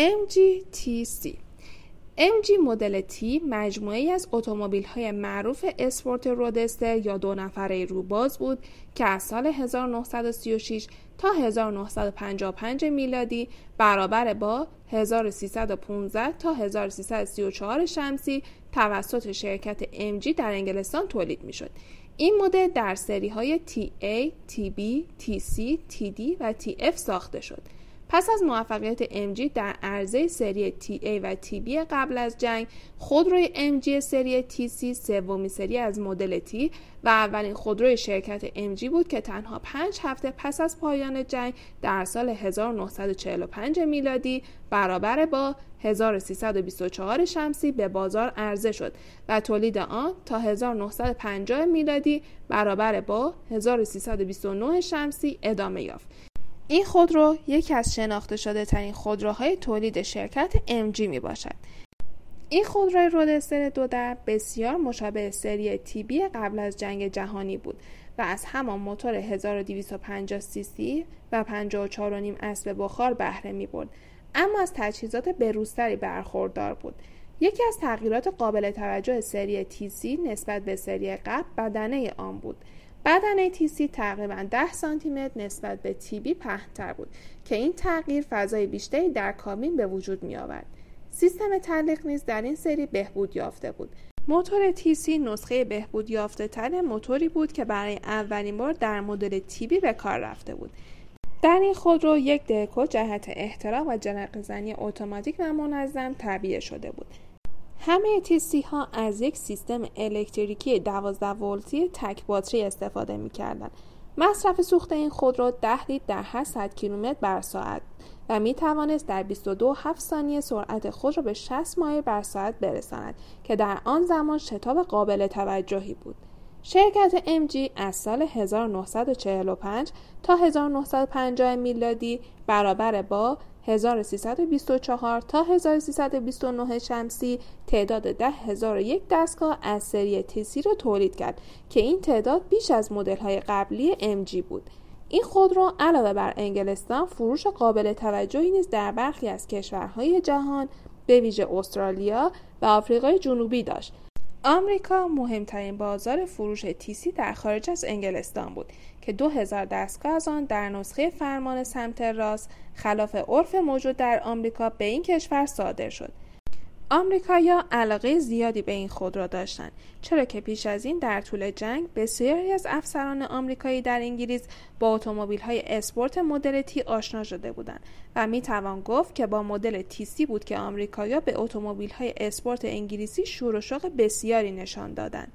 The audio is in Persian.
MGTC MG مدل T مجموعی از های معروف اسپورت رودستر یا دو نفره روباز بود که از سال 1936 تا 1955 میلادی برابر با 1315 تا 1334 شمسی توسط شرکت MG در انگلستان تولید می شد. این مدل در سری های TA, TB, TC, TD و TF ساخته شد. پس از موفقیت MG در عرضه سری TA و TB قبل از جنگ خودروی MG سری TC سومین سری از مدل T و اولین خودروی شرکت MG بود که تنها پنج هفته پس از پایان جنگ در سال 1945 میلادی برابر با 1324 شمسی به بازار عرضه شد و تولید آن تا 1950 میلادی برابر با 1329 شمسی ادامه یافت. این خودرو یکی از شناخته شده ترین خودروهای تولید شرکت MG می باشد. این خودروی رودستر دو در بسیار مشابه سری تیبی قبل از جنگ جهانی بود و از همان موتور 1250 سی سی و 54.5 اسب بخار بهره می برد. اما از تجهیزات بروزتری برخوردار بود. یکی از تغییرات قابل توجه سری تیسی نسبت به سری قبل بدنه آن بود. بدنه تیسی تقریبا 10 سانتی متر نسبت به تیبی پهنتر بود که این تغییر فضای بیشتری در کابین به وجود می آورد. سیستم تعلیق نیز در این سری بهبود یافته بود. موتور تیسی نسخه بهبود یافته تر موتوری بود که برای اولین بار در مدل تیبی به کار رفته بود. در این خودرو یک دهکو جهت احتراق و جرق زنی اتوماتیک و منظم تعبیه شده بود. همه تیسی ها از یک سیستم الکتریکی 12 ولتی تک باتری استفاده می کردن. مصرف سوخت این خودرو 10 لیتر در هر 100 کیلومتر بر ساعت و می توانست در 22 7 ثانیه سرعت خود را به 60 مایل بر ساعت برساند که در آن زمان شتاب قابل توجهی بود. شرکت MG از سال 1945 تا 1950 میلادی برابر با 1324 تا 1329 شمسی تعداد 10001 دستگاه از سری تیسی را تولید کرد که این تعداد بیش از مدل های قبلی MG بود. این خودرو علاوه بر انگلستان فروش قابل توجهی نیز در برخی از کشورهای جهان به ویژه استرالیا و آفریقای جنوبی داشت آمریکا مهمترین بازار فروش تیسی در خارج از انگلستان بود که 2000 دستگاه از آن در نسخه فرمان سمت راست خلاف عرف موجود در آمریکا به این کشور صادر شد. آمریکایا علاقه زیادی به این خودرو داشتند چرا که پیش از این در طول جنگ بسیاری از افسران آمریکایی در انگلیس با اتومبیل های اسپورت مدل تی آشنا شده بودند و می توان گفت که با مدل سی بود که آمریکایا به اتومبیل های اسپورت انگلیسی شور و شوق بسیاری نشان دادند.